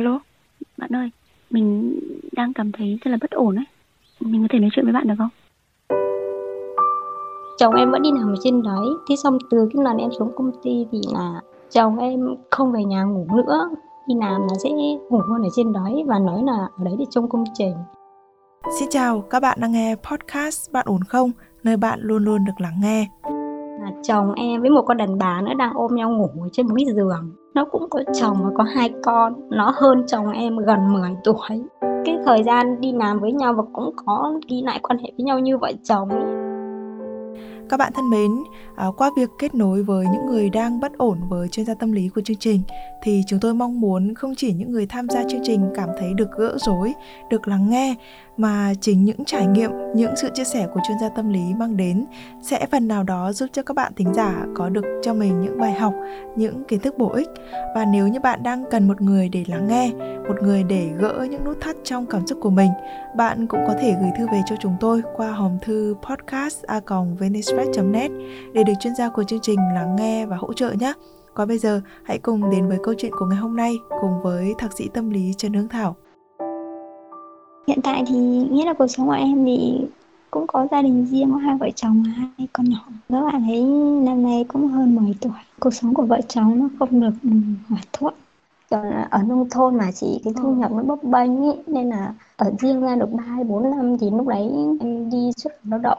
Alo, bạn ơi, mình đang cảm thấy rất là bất ổn ấy. Mình có thể nói chuyện với bạn được không? Chồng em vẫn đi làm ở trên đấy, thế xong từ cái lần em xuống công ty thì là chồng em không về nhà ngủ nữa, đi làm là sẽ ngủ luôn ở trên đấy và nói là ở đấy để trông công trình. Xin chào, các bạn đang nghe podcast Bạn ổn không? Nơi bạn luôn luôn được lắng nghe. Là chồng em với một con đàn bà nữa đang ôm nhau ngủ trên một cái giường. Nó cũng có chồng và có hai con, nó hơn chồng em gần 10 tuổi. Cái thời gian đi làm với nhau và cũng có ghi lại quan hệ với nhau như vợ chồng ấy. Các bạn thân mến, à, qua việc kết nối với những người đang bất ổn với chuyên gia tâm lý của chương trình thì chúng tôi mong muốn không chỉ những người tham gia chương trình cảm thấy được gỡ rối, được lắng nghe mà chính những trải nghiệm, những sự chia sẻ của chuyên gia tâm lý mang đến sẽ phần nào đó giúp cho các bạn thính giả có được cho mình những bài học, những kiến thức bổ ích. Và nếu như bạn đang cần một người để lắng nghe, một người để gỡ những nút thắt trong cảm xúc của mình, bạn cũng có thể gửi thư về cho chúng tôi qua hòm thư podcast net để được chuyên gia của chương trình lắng nghe và hỗ trợ nhé. Còn bây giờ, hãy cùng đến với câu chuyện của ngày hôm nay cùng với thạc sĩ tâm lý Trần Hương Thảo. Hiện tại thì nghĩa là cuộc sống của em thì cũng có gia đình riêng, có hai vợ chồng và hai con nhỏ. Các bạn ấy năm nay cũng hơn 10 tuổi. Cuộc sống của vợ chồng nó không được hòa thuận. Còn ở nông thôn mà chỉ cái thu ừ. nhập nó bấp bênh ý, nên là ở riêng ra được 3 4 năm thì lúc đấy em đi xuất lao động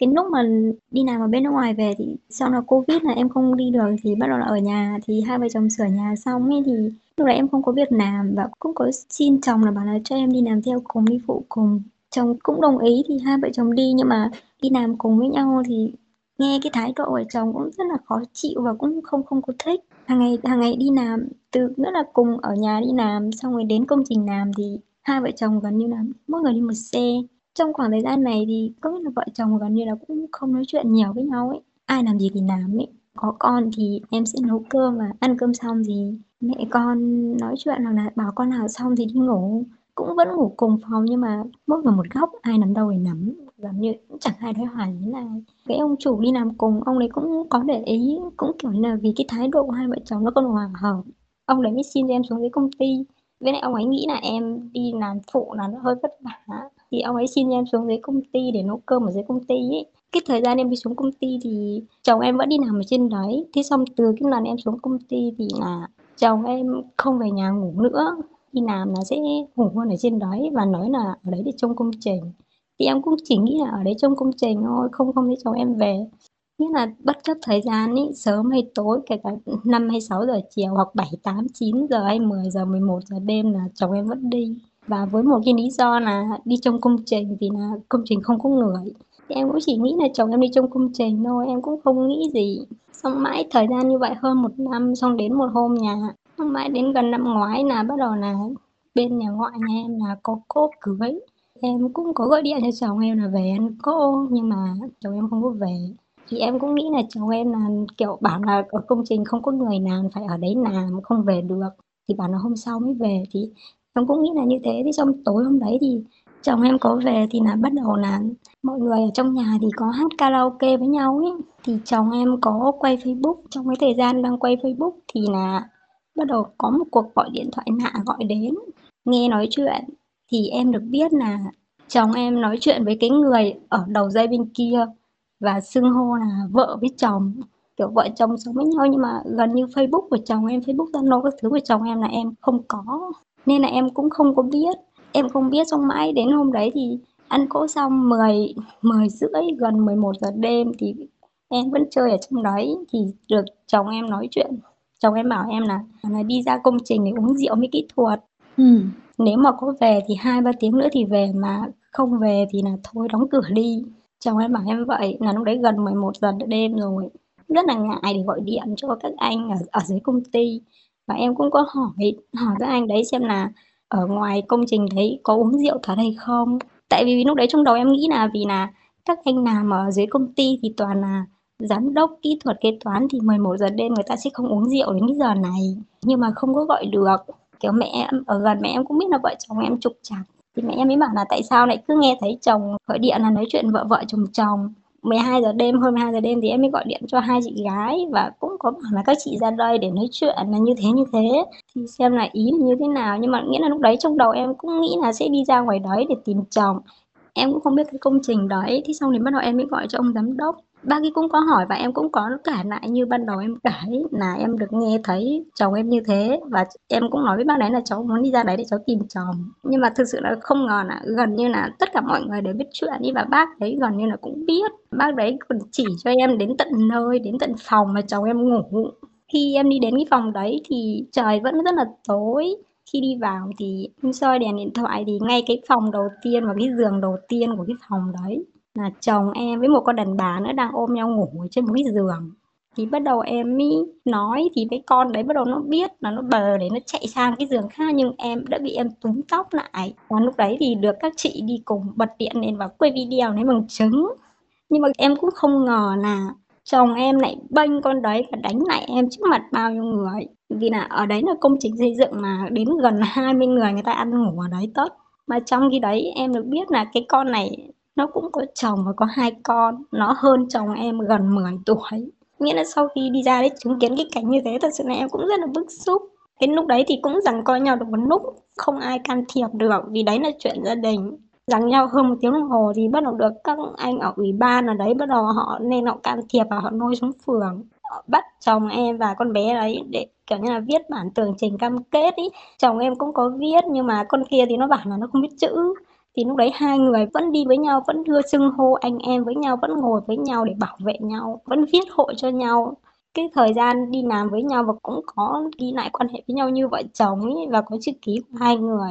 cái lúc mà đi làm ở bên nước ngoài về thì sau là covid là em không đi được thì bắt đầu là ở nhà thì hai vợ chồng sửa nhà xong ấy thì lúc đấy em không có việc làm và cũng có xin chồng là bảo là cho em đi làm theo cùng, đi phụ cùng chồng cũng đồng ý thì hai vợ chồng đi, nhưng mà đi làm cùng với nhau thì nghe cái thái độ của chồng cũng rất là khó chịu và cũng không không có thích hàng ngày hàng ngày đi làm, từ nữa là cùng ở nhà đi làm, xong rồi đến công trình làm thì hai vợ chồng gần như là mỗi người đi một xe trong khoảng thời gian này thì có nghĩa là vợ chồng gần như là cũng không nói chuyện nhiều với nhau ấy. Ai làm gì thì làm ấy. Có con thì em sẽ nấu cơm và ăn cơm xong thì mẹ con nói chuyện hoặc là bảo con nào xong thì đi ngủ. Cũng vẫn ngủ cùng phòng nhưng mà mỗi người một góc, ai nằm đâu thì nằm gần như cũng chẳng ai đối hoài với này cái ông chủ đi làm cùng, ông ấy cũng có để ý. Cũng kiểu như là vì cái thái độ của hai vợ chồng nó còn hòa hợp ông đấy mới xin cho em xuống dưới công ty. Với lại ông ấy nghĩ là em đi làm phụ là nó hơi vất vả. Thì ông ấy xin em xuống dưới công ty để nấu cơm ở dưới công ty ấy. Cái thời gian em đi xuống công ty thì chồng em vẫn đi làm ở trên đấy. Thế xong từ cái lần em xuống công ty thì là chồng em không về nhà ngủ nữa. Đi làm là sẽ ngủ luôn ở trên đấy và nói là ở đấy để trông công trình. Thì em cũng chỉ nghĩ là ở đấy trông công trình thôi không không thấy chồng em về. Nghĩa là bất chấp thời gian ý, sớm hay tối kể cả năm hay sáu giờ chiều hoặc bảy tám chín giờ hay 10 giờ 11 giờ đêm là chồng em vẫn đi. Và với một cái lý do là đi trong công trình thì là công trình không có người thì em cũng chỉ nghĩ là chồng em đi trong công trình thôi, em cũng không nghĩ gì. Xong mãi thời gian như vậy hơn một năm, xong đến một hôm nhà, xong mãi đến gần năm ngoái là bắt đầu là bên nhà ngoại nhà em là có cốt cưới. Em cũng có gọi điện cho chồng em là về ăn cô nhưng mà chồng em không có về. Thì em cũng nghĩ là chồng em là kiểu bảo là ở công trình không có người làm phải ở đấy làm, không về được. Thì bảo là hôm sau mới về. Thì em cũng nghĩ là như thế. Thì trong tối hôm đấy thì chồng em có về thì là bắt đầu là mọi người ở trong nhà thì có hát karaoke với nhau ấy thì chồng em có quay Facebook, trong cái thời gian đang quay Facebook thì là bắt đầu có một cuộc gọi điện thoại lạ gọi đến, nghe nói chuyện. Thì em được biết là chồng em nói chuyện với cái người ở đầu dây bên kia và xưng hô là vợ với chồng. Kiểu vợ chồng sống với nhau nhưng mà gần như Facebook của chồng em, Facebook Zalo các thứ của chồng em là em không có. Nên là em cũng không có biết em không biết xong mãi đến hôm đấy thì ăn cỗ xong 10 10 rưỡi gần 11 giờ đêm thì em vẫn chơi ở trong đấy. Thì được chồng em nói chuyện. Chồng em bảo em là, là đi ra công trình để uống rượu với kỹ thuật. Ừ. nếu mà có về thì hai ba tiếng nữa thì về mà không về thì là thôi đóng cửa đi. Chồng em bảo em vậy là lúc đấy gần 11 giờ đêm rồi. Rất là ngại để gọi điện cho các anh ở, ở dưới công ty. Và em cũng có hỏi hỏi các anh đấy xem là ở ngoài công trình đấy có uống rượu thật hay không? Tại vì lúc đấy trong đầu em nghĩ là vì là các anh làm ở dưới công ty thì toàn là giám đốc kỹ thuật kế toán thì 11 giờ đêm người ta sẽ không uống rượu đến cái giờ này. Nhưng mà không có gọi được. Kiểu mẹ em, ở gần mẹ em cũng biết là vợ chồng em trục trặc. Thì mẹ em mới bảo là tại sao lại cứ nghe thấy chồng gọi điện là nói chuyện vợ vợ chồng chồng? 12 giờ đêm, hơn 12 giờ đêm thì em mới gọi điện cho hai chị gái và cũng có bảo là các chị ra đây để nói chuyện là như thế như thế. Thì xem là ý là như thế nào nhưng mà nghĩa là lúc đấy trong đầu em cũng nghĩ là sẽ đi ra ngoài đấy để tìm chồng. Em cũng không biết cái công trình đấy thì xong thì bắt đầu em mới gọi cho ông giám đốc bác ấy cũng có hỏi và em cũng có cả lại như ban đầu em kể là em được nghe thấy chồng em như thế và em cũng nói với bác đấy là cháu muốn đi ra đấy để cháu tìm chồng. Nhưng mà thực sự là không ngờ là gần như là tất cả mọi người đều biết chuyện đi và bác đấy gần như là cũng biết. Bác đấy còn chỉ cho em đến tận nơi, đến tận phòng mà chồng em ngủ. Khi em đi đến cái phòng đấy thì trời vẫn rất là tối. Khi đi vào thì em soi đèn điện thoại thì ngay cái phòng đầu tiên và cái giường đầu tiên của cái phòng đấy là chồng em với một con đàn bà nữa đang ôm nhau ngủ trên một cái giường. Thì bắt đầu em mới nói, thì cái con đấy bắt đầu nó biết là nó bờ để nó chạy sang cái giường khác, nhưng em đã bị em túm tóc lại. Và lúc đấy thì được các chị đi cùng bật điện lên và quay video lấy bằng chứng. Nhưng mà em cũng không ngờ là chồng em lại bênh con đấy và đánh lại em trước mặt bao nhiêu người. Vì là ở đấy là công trình xây dựng mà đến gần 20 người người ta ăn ngủ ở đấy tốt mà trong khi đấy em được biết là cái con này nó cũng có chồng và có hai con. Nó hơn chồng em gần 10 tuổi. Nghĩa là sau khi đi ra đấy chứng kiến cái cảnh như thế, thật sự là em cũng rất là bức xúc. Cái lúc đấy thì cũng rằng coi nhau được một lúc, không ai can thiệp được vì đấy là chuyện gia đình. Rằng nhau hơn một tiếng đồng hồ thì bắt đầu được các anh ở ủy ban ở đấy bắt đầu họ, nên họ can thiệp và họ nuôi xuống phường. Họ bắt chồng em và con bé đấy để, kiểu như là, viết bản tường trình cam kết ý. Chồng em cũng có viết nhưng mà con kia thì nó bảo là nó không biết chữ thì lúc đấy hai người vẫn đi với nhau, vẫn đưa xưng hô anh em với nhau, vẫn ngồi với nhau để bảo vệ nhau, vẫn viết hộ cho nhau. Cái thời gian đi làm với nhau và cũng có ghi lại quan hệ với nhau như vợ chồng ấy và có chữ ký của hai người.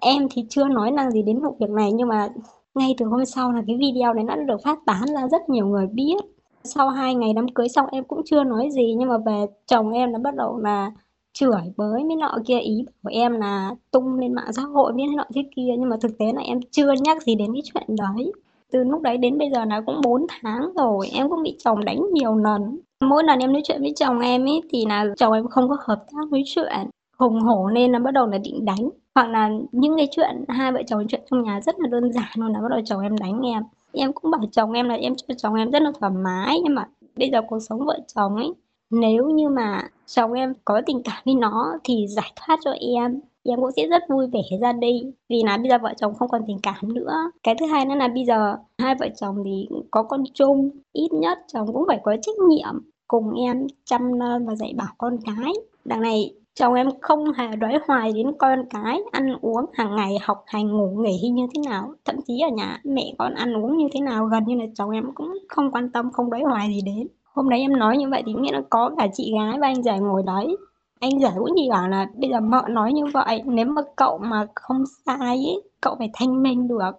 Em thì chưa nói năng gì đến vụ việc này nhưng mà ngay từ hôm sau là cái video này đã được phát tán ra rất nhiều người biết. Sau hai ngày đám cưới xong em cũng chưa nói gì nhưng mà về chồng em đã bắt đầu là chửi bới mấy nọ kia, ý của em là tung lên mạng xã hội biết thế nọ thế kia. Nhưng mà thực tế là em chưa nhắc gì đến cái chuyện đấy. Từ lúc đấy đến bây giờ là cũng 4 tháng rồi, em cũng bị chồng đánh nhiều lần. Mỗi lần em nói chuyện với chồng em ấy thì là chồng em không có hợp tác với chuyện hùng hổ nên là bắt đầu là định đánh. Hoặc là những cái chuyện, hai vợ chồng chuyện trong nhà rất là đơn giản luôn là bắt đầu chồng em đánh em. Em cũng bảo chồng em là em cho chồng em rất là thoải mái, nhưng mà bây giờ cuộc sống vợ chồng ấy nếu như mà chồng em có tình cảm với nó thì giải thoát cho em em cũng sẽ rất vui vẻ ra đi. Vì là bây giờ vợ chồng không còn tình cảm nữa. Cái thứ hai nữa là bây giờ hai vợ chồng thì có con chung, ít nhất chồng cũng phải có trách nhiệm cùng em chăm lo và dạy bảo con cái. Đằng này, chồng em không hề đoái hoài đến con cái, ăn uống hàng ngày, học hành, ngủ nghỉ như thế nào. Thậm chí ở nhà mẹ con ăn uống như thế nào, gần như là chồng em cũng không quan tâm, không đoái hoài gì đến hôm đấy em nói như vậy thì nghĩa là có cả chị gái và anh rể ngồi đấy. Anh rể cũng chỉ bảo là bây giờ mợ nói như vậy nếu mà cậu mà không sai ý, cậu phải thanh minh được.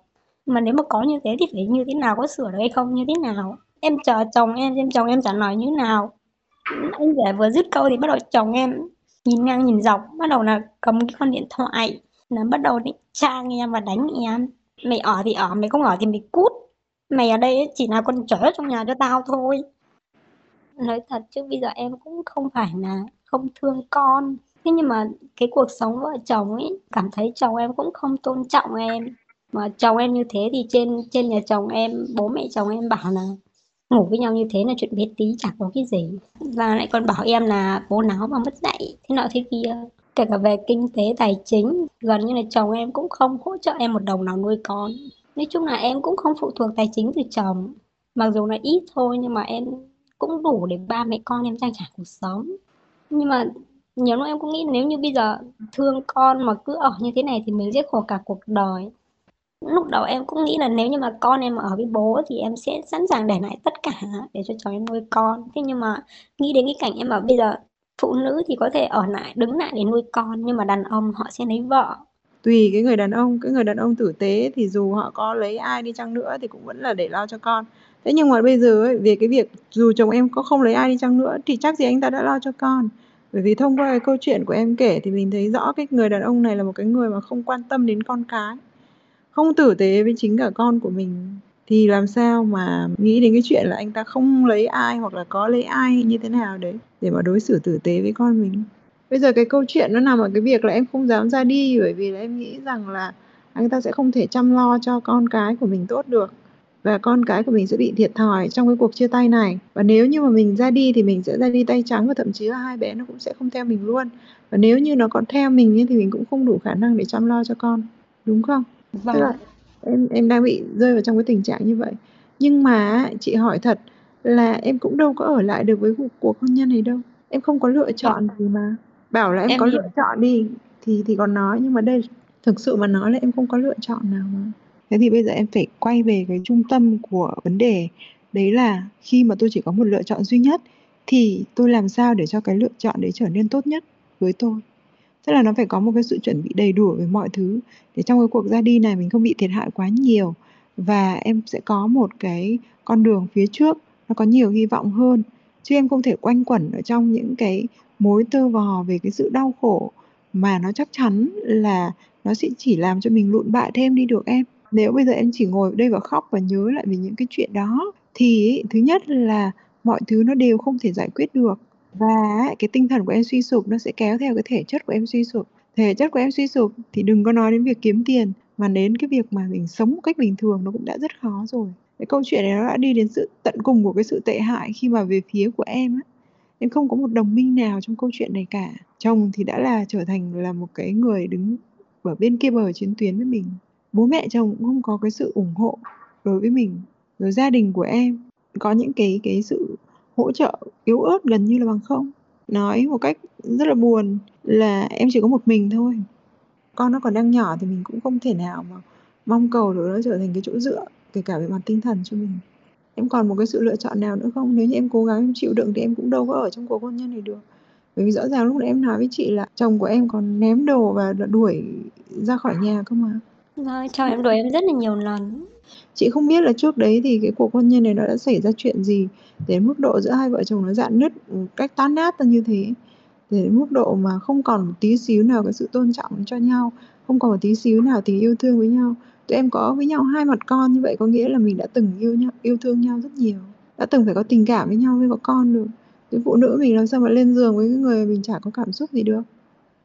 Mà nếu mà có như thế thì phải như thế nào có sửa được hay không như thế nào? Em chờ chồng em xem chồng em trả lời như nào. Anh rể vừa dứt câu thì bắt đầu chồng em nhìn ngang nhìn dọc bắt đầu là cầm cái con điện thoại là bắt đầu định tra em và đánh em. Mày ở thì ở mày không ở thì mày cút. Mày ở đây chỉ là con chó trong nhà cho tao thôi nói thật chứ, bây giờ em cũng không phải là không thương con. Thế nhưng mà cái cuộc sống vợ chồng ấy, cảm thấy chồng em cũng không tôn trọng em. Mà chồng em như thế thì trên trên nhà chồng em, bố mẹ chồng em bảo là ngủ với nhau như thế là chuyện bé tí chẳng có cái gì. Và lại còn bảo em là bố náo mà mất dạy, thế nọ thế kia. Kể cả về kinh tế, tài chính, gần như là chồng em cũng không hỗ trợ em một đồng nào nuôi con. Nói chung là em cũng không phụ thuộc tài chính từ chồng. Mặc dù là ít thôi, nhưng mà em cũng đủ để ba mẹ con em trang trải cuộc sống. Nhưng mà nhiều lúc em cũng nghĩ nếu như bây giờ thương con mà cứ ở như thế này thì mình sẽ khổ cả cuộc đời. Lúc đầu em cũng nghĩ là nếu như mà con em ở với bố thì em sẽ sẵn sàng để lại tất cả để cho chồng em nuôi con. Thế nhưng mà nghĩ đến cái cảnh em ở bây giờ phụ nữ thì có thể ở lại, đứng lại để nuôi con, nhưng mà đàn ông họ sẽ lấy vợ. Tùy cái người đàn ông, cái người đàn ông tử tế thì dù họ có lấy ai đi chăng nữa thì cũng vẫn là để lo cho con thế nhưng mà bây giờ ấy, về cái việc dù chồng em có không lấy ai đi chăng nữa thì chắc gì anh ta đã lo cho con. Bởi vì thông qua cái câu chuyện của em kể thì mình thấy rõ cái người đàn ông này là một cái người mà không quan tâm đến con cái. Không tử tế với chính cả con của mình. Thì làm sao mà nghĩ đến cái chuyện là anh ta không lấy ai hoặc là có lấy ai như thế nào đấy để mà đối xử tử tế với con mình. Bây giờ cái câu chuyện nó nằm ở cái việc là em không dám ra đi bởi vì là em nghĩ rằng là anh ta sẽ không thể chăm lo cho con cái của mình tốt được và con cái của mình sẽ bị thiệt thòi trong cái cuộc chia tay này. Và nếu như mà mình ra đi thì mình sẽ ra đi tay trắng và thậm chí là hai bé nó cũng sẽ không theo mình luôn. Và nếu như nó còn theo mình thì mình cũng không đủ khả năng để chăm lo cho con đúng không? Vâng tức là em em đang bị rơi vào trong cái tình trạng như vậy. Nhưng mà chị hỏi thật là em cũng đâu có ở lại được với cuộc, cuộc hôn nhân này đâu. Em không có lựa chọn gì mà. Bảo là em, Em có hiểu. lựa chọn đi thì thì còn nói nhưng mà đây thực sự mà nói là em không có lựa chọn nào mà thế thì bây giờ em phải quay về cái trung tâm của vấn đề. Đấy là khi mà tôi chỉ có một lựa chọn duy nhất, thì tôi làm sao để cho cái lựa chọn đấy trở nên tốt nhất với tôi? Tức là nó phải có một cái sự chuẩn bị đầy đủ về mọi thứ. Để trong cái cuộc ra đi này mình không bị thiệt hại quá nhiều, và em sẽ có một cái con đường phía trước, nó có nhiều hy vọng hơn. Chứ em không thể quanh quẩn ở trong những cái mối tơ vò về cái sự đau khổ mà nó chắc chắn là nó sẽ chỉ làm cho mình lụn bại thêm đi được em nếu bây giờ em chỉ ngồi ở đây và khóc và nhớ lại về những cái chuyện đó, thì thứ nhất là mọi thứ nó đều không thể giải quyết được. Và cái tinh thần của em suy sụp nó sẽ kéo theo cái thể chất của em suy sụp. Thể chất của em suy sụp thì đừng có nói đến việc kiếm tiền, mà đến cái việc mà mình sống một cách bình thường nó cũng đã rất khó rồi. Cái câu chuyện này nó đã đi đến sự tận cùng của cái sự tệ hại khi mà về phía của em á. Em không có một đồng minh nào trong câu chuyện này cả. Chồng thì đã là trở thành là một cái người đứng ở bên kia bờ chiến tuyến với mình bố mẹ chồng cũng không có cái sự ủng hộ đối với mình, rồi gia đình của em có những cái cái sự hỗ trợ yếu ớt gần như là bằng không. Nói một cách rất là buồn là em chỉ có một mình thôi. Con nó còn đang nhỏ thì mình cũng không thể nào mà mong cầu được nó trở thành cái chỗ dựa, kể cả về mặt tinh thần cho mình. Em còn một cái sự lựa chọn nào nữa không? Nếu như em cố gắng em chịu đựng thì em cũng đâu có ở trong cuộc hôn nhân này được. Bởi vì rõ ràng lúc nãy em nói với chị là chồng của em còn ném đồ và đuổi ra khỏi nhà cơ mà. Vâng, chồng em đuổi em rất là nhiều lần. chị không biết là trước đấy thì cái cuộc hôn nhân này nó đã xảy ra chuyện gì đến mức độ giữa hai vợ chồng nó dạn nứt cách tan nát ra như thế. Đến mức độ mà không còn một tí xíu nào cái sự tôn trọng cho nhau không còn một tí xíu nào tình yêu thương với nhau. Tụi em có với nhau hai mặt con như vậy có nghĩa là mình đã từng yêu nhau yêu thương nhau rất nhiều đã từng phải có tình cảm với nhau mới có con được. Cái phụ nữ mình làm sao mà lên giường với cái người mình chả có cảm xúc gì được.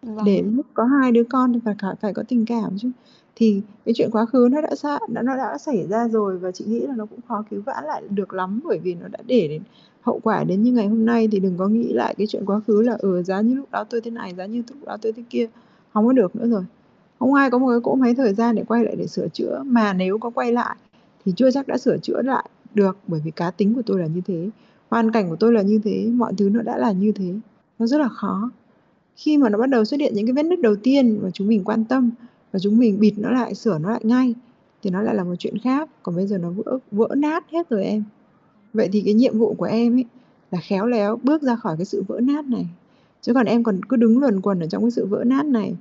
Vâng. để lúc có hai đứa con thì phải, phải có tình cảm chứ thì cái chuyện quá khứ nó đã xa đã nó đã xảy ra rồi và chị nghĩ là nó cũng khó cứu vãn lại được lắm bởi vì nó đã để đến hậu quả đến như ngày hôm nay. Thì đừng có nghĩ lại cái chuyện quá khứ là ở giá như lúc đó tôi thế này, giá như lúc đó tôi thế kia, không có được nữa rồi. Không ai có một cái cỗ máy thời gian để quay lại để sửa chữa, mà nếu có quay lại thì chưa chắc đã sửa chữa lại được bởi vì cá tính của tôi là như thế, hoàn cảnh của tôi là như thế, mọi thứ nó đã là như thế. Nó rất là khó. Khi mà nó bắt đầu xuất hiện những cái vết nứt đầu tiên mà chúng mình quan tâm và chúng mình bịt nó lại sửa nó lại ngay thì nó lại là một chuyện khác. Còn bây giờ nó vỡ vỡ nát hết rồi em. Vậy thì cái nhiệm vụ của em ấy là khéo léo bước ra khỏi cái sự vỡ nát này. Chứ còn em còn cứ đứng luẩn quẩn ở trong cái sự vỡ nát này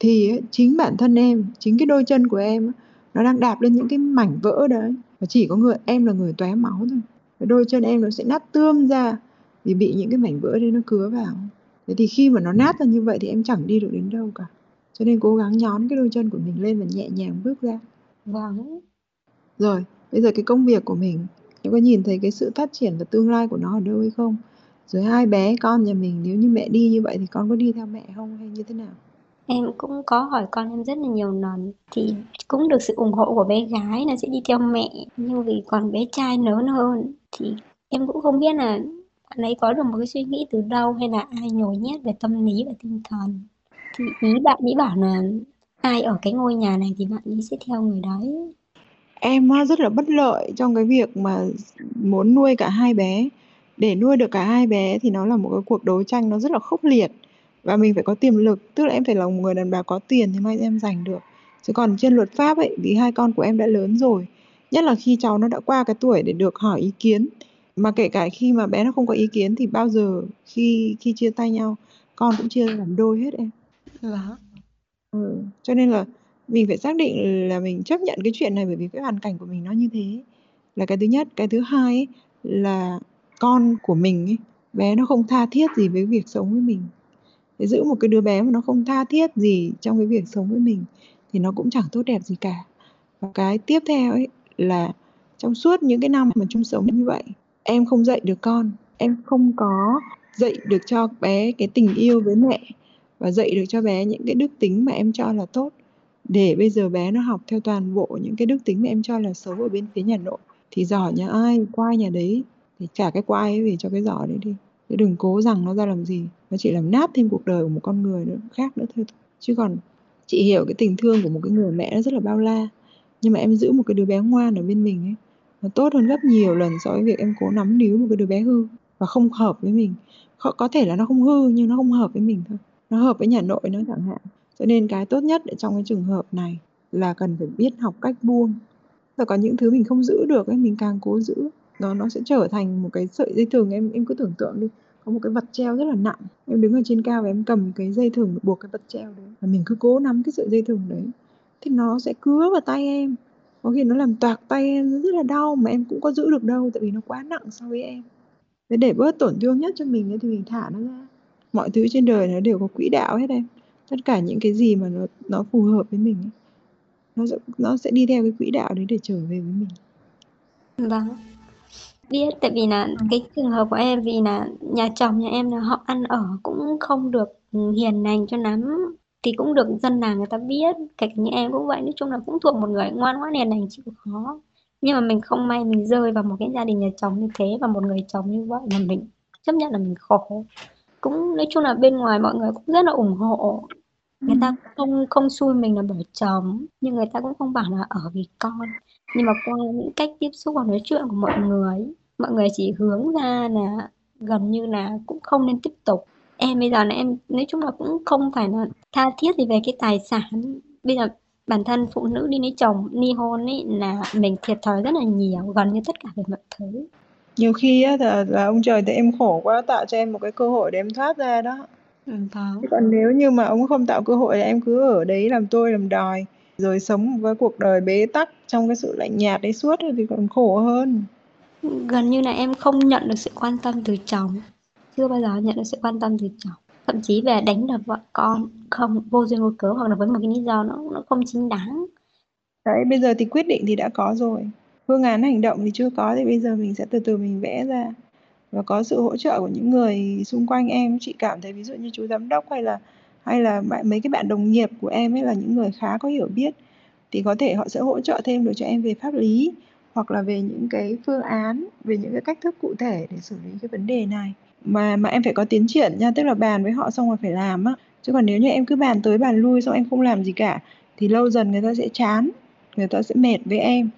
thì ấy, chính bản thân em chính cái đôi chân của em nó đang đạp lên những cái mảnh vỡ đấy. Và chỉ có người em là người tóe máu thôi. Cái đôi chân em nó sẽ nát tươm ra vì bị những cái mảnh vỡ đấy nó cứa vào. Thế thì khi mà nó nát ra như vậy thì em chẳng đi được đến đâu cả cho nên cố gắng nhón cái đôi chân của mình lên và nhẹ nhàng bước ra. Vâng. rồi bây giờ cái công việc của mình em có nhìn thấy cái sự phát triển và tương lai của nó ở đâu hay không? Rồi hai bé con nhà mình nếu như mẹ đi như vậy thì con có đi theo mẹ không hay như thế nào? Em cũng có hỏi con em rất là nhiều lần thì cũng được sự ủng hộ của bé gái là sẽ đi theo mẹ. Nhưng vì còn bé trai lớn hơn thì em cũng không biết là bạn ấy có được một cái suy nghĩ từ đâu hay là ai nhồi nhét về tâm lý và tinh thần thì ý bạn ý bảo là ai ở cái ngôi nhà này thì bạn ấy sẽ theo người đấy. Em rất là bất lợi trong cái việc mà muốn nuôi cả hai bé. Để nuôi được cả hai bé thì nó là một cái cuộc đấu tranh nó rất là khốc liệt. Và mình phải có tiềm lực, tức là em phải là một người đàn bà có tiền thì mai em giành được. Chứ còn trên luật pháp ấy, vì hai con của em đã lớn rồi, nhất là khi cháu nó đã qua cái tuổi để được hỏi ý kiến. Mà kể cả khi mà bé nó không có ý kiến thì bao giờ khi khi chia tay nhau, con cũng chia làm đôi hết em. Là Ừ, cho nên là mình phải xác định là mình chấp nhận cái chuyện này bởi vì cái hoàn cảnh của mình nó như thế. Là cái thứ nhất. Cái thứ hai ấy, là con của mình ấy, bé nó không tha thiết gì với việc sống với mình. Để giữ một cái đứa bé mà nó không tha thiết gì trong cái việc sống với mình thì nó cũng chẳng tốt đẹp gì cả. Và cái tiếp theo ấy là trong suốt những cái năm mà chung sống như vậy em không dạy được con em không có dạy được cho bé cái tình yêu với mẹ và dạy được cho bé những cái đức tính mà em cho là tốt. Để bây giờ bé nó học theo toàn bộ những cái đức tính mà em cho là xấu ở bên phía nhà nội thì giỏ nhà ai qua nhà đấy thì trả cái qua ấy về cho cái giỏ đấy đi. Chứ đừng cố rằng nó ra làm gì nó chỉ làm nát thêm cuộc đời của một con người nữa khác nữa thôi. Chứ còn chị hiểu cái tình thương của một cái người mẹ nó rất là bao la. Nhưng mà em giữ một cái đứa bé ngoan ở bên mình ấy nó tốt hơn gấp nhiều lần so với việc em cố nắm níu một cái đứa bé hư và không hợp với mình. Có, có thể là nó không hư nhưng nó không hợp với mình thôi nó hợp với nhà nội nó chẳng hạn. Cho nên cái tốt nhất trong cái trường hợp này là cần phải biết học cách buông. Và có những thứ mình không giữ được ấy mình càng cố giữ nó nó sẽ trở thành một cái sợi dây thừng. Em em cứ tưởng tượng đi có một cái vật treo rất là nặng. Em đứng ở trên cao và em cầm cái dây thừng buộc cái vật treo đấy. Và mình cứ cố nắm cái sợi dây thừng đấy. Thì nó sẽ cứa vào tay em. Có khi nó làm toạc tay em rất là đau mà em cũng có giữ được đâu tại vì nó quá nặng so với em. Thế để bớt tổn thương nhất cho mình ấy, thì mình thả nó ra mọi thứ trên đời nó đều có quỹ đạo hết em. Tất cả những cái gì mà nó nó phù hợp với mình ấy, nó sẽ nó sẽ đi theo cái quỹ đạo đấy để trở về với mình. Vâng. Biết, tại vì là cái trường hợp của em vì là nhà chồng nhà em là họ ăn ở cũng không được hiền lành cho lắm thì cũng được dân làng người ta biết kể cả như em cũng vậy nói chung là cũng thuộc một người ngoan ngoãn hiền lành chịu khó. Nhưng mà mình không may mình rơi vào một cái gia đình nhà chồng như thế và một người chồng như vậy là mình chấp nhận là mình khổ cũng nói chung là bên ngoài mọi người cũng rất là ủng hộ. Người ta không không xui mình là bởi chồng nhưng người ta cũng không bảo là ở vì con. Nhưng mà qua những cách tiếp xúc và nói chuyện của mọi người mọi người chỉ hướng ra là gần như là cũng không nên tiếp tục. Em bây giờ là em nói chung là cũng không phải là tha thiết gì về cái tài sản. Bây giờ bản thân phụ nữ đi lấy chồng ly hôn ấy là mình thiệt thòi rất là nhiều gần như tất cả về mọi thứ nhiều khi á là, là ông trời thấy em khổ quá tạo cho em một cái cơ hội để em thoát ra đó. Ừ, vâng. còn nếu như mà ông không tạo cơ hội là em cứ ở đấy làm tôi làm đòi rồi sống với cuộc đời bế tắc trong cái sự lạnh nhạt đấy suốt thì còn khổ hơn. Gần như là em không nhận được sự quan tâm từ chồng. Chưa bao giờ nhận được sự quan tâm từ chồng. Thậm chí về đánh đập vợ con không vô duyên vô cớ hoặc là với một cái lý do nó nó không chính đáng. Đấy bây giờ thì quyết định thì đã có rồi phương án hành động thì chưa có, thì bây giờ mình sẽ từ từ mình vẽ ra. Và có sự hỗ trợ của những người xung quanh em. Chị cảm thấy ví dụ như chú giám đốc hay là hay là mấy cái bạn đồng nghiệp của em ấy là những người khá có hiểu biết, thì có thể họ sẽ hỗ trợ thêm được cho em về pháp lý hoặc là về những cái phương án, về những cái cách thức cụ thể để xử lý cái vấn đề này. Mà mà em phải có tiến triển nha, tức là bàn với họ xong rồi phải làm á. Chứ còn nếu như em cứ bàn tới bàn lui xong em không làm gì cả, thì lâu dần người ta sẽ chán, người ta sẽ mệt với em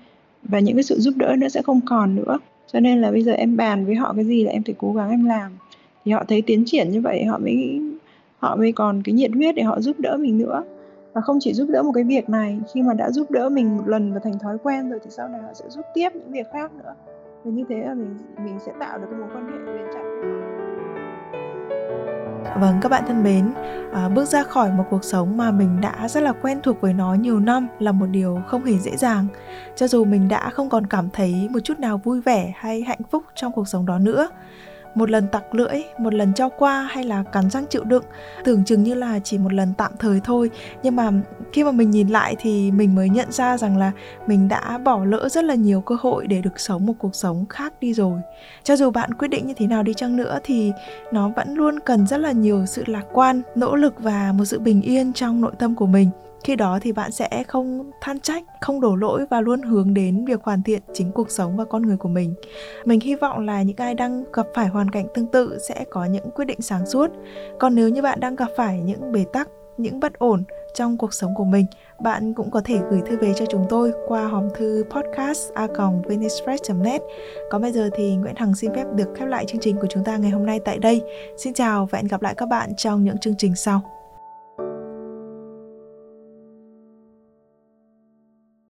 và những cái sự giúp đỡ nữa sẽ không còn nữa. Cho nên là bây giờ em bàn với họ cái gì là em phải cố gắng em làm. Thì họ thấy tiến triển như vậy, họ mới họ mới còn cái nhiệt huyết để họ giúp đỡ mình nữa. Và không chỉ giúp đỡ một cái việc này, khi mà đã giúp đỡ mình một lần và thành thói quen rồi thì sau này họ sẽ giúp tiếp những việc khác nữa. Và như thế là mình mình sẽ tạo được cái mối quan hệ bền chặt. Vâng các bạn thân mến, à, bước ra khỏi một cuộc sống mà mình đã rất là quen thuộc với nó nhiều năm là một điều không hề dễ dàng. Cho dù mình đã không còn cảm thấy một chút nào vui vẻ hay hạnh phúc trong cuộc sống đó nữa một lần tặc lưỡi, một lần cho qua hay là cắn răng chịu đựng, tưởng chừng như là chỉ một lần tạm thời thôi. Nhưng mà khi mà mình nhìn lại thì mình mới nhận ra rằng là mình đã bỏ lỡ rất là nhiều cơ hội để được sống một cuộc sống khác đi rồi. Cho dù bạn quyết định như thế nào đi chăng nữa thì nó vẫn luôn cần rất là nhiều sự lạc quan, nỗ lực và một sự bình yên trong nội tâm của mình khi đó thì bạn sẽ không than trách không đổ lỗi và luôn hướng đến việc hoàn thiện chính cuộc sống và con người của mình mình hy vọng là những ai đang gặp phải hoàn cảnh tương tự sẽ có những quyết định sáng suốt còn nếu như bạn đang gặp phải những bế tắc những bất ổn trong cuộc sống của mình, bạn cũng có thể gửi thư về cho chúng tôi qua hòm thư podcast a net Còn bây giờ thì Nguyễn Hằng xin phép được khép lại chương trình của chúng ta ngày hôm nay tại đây. Xin chào và hẹn gặp lại các bạn trong những chương trình sau.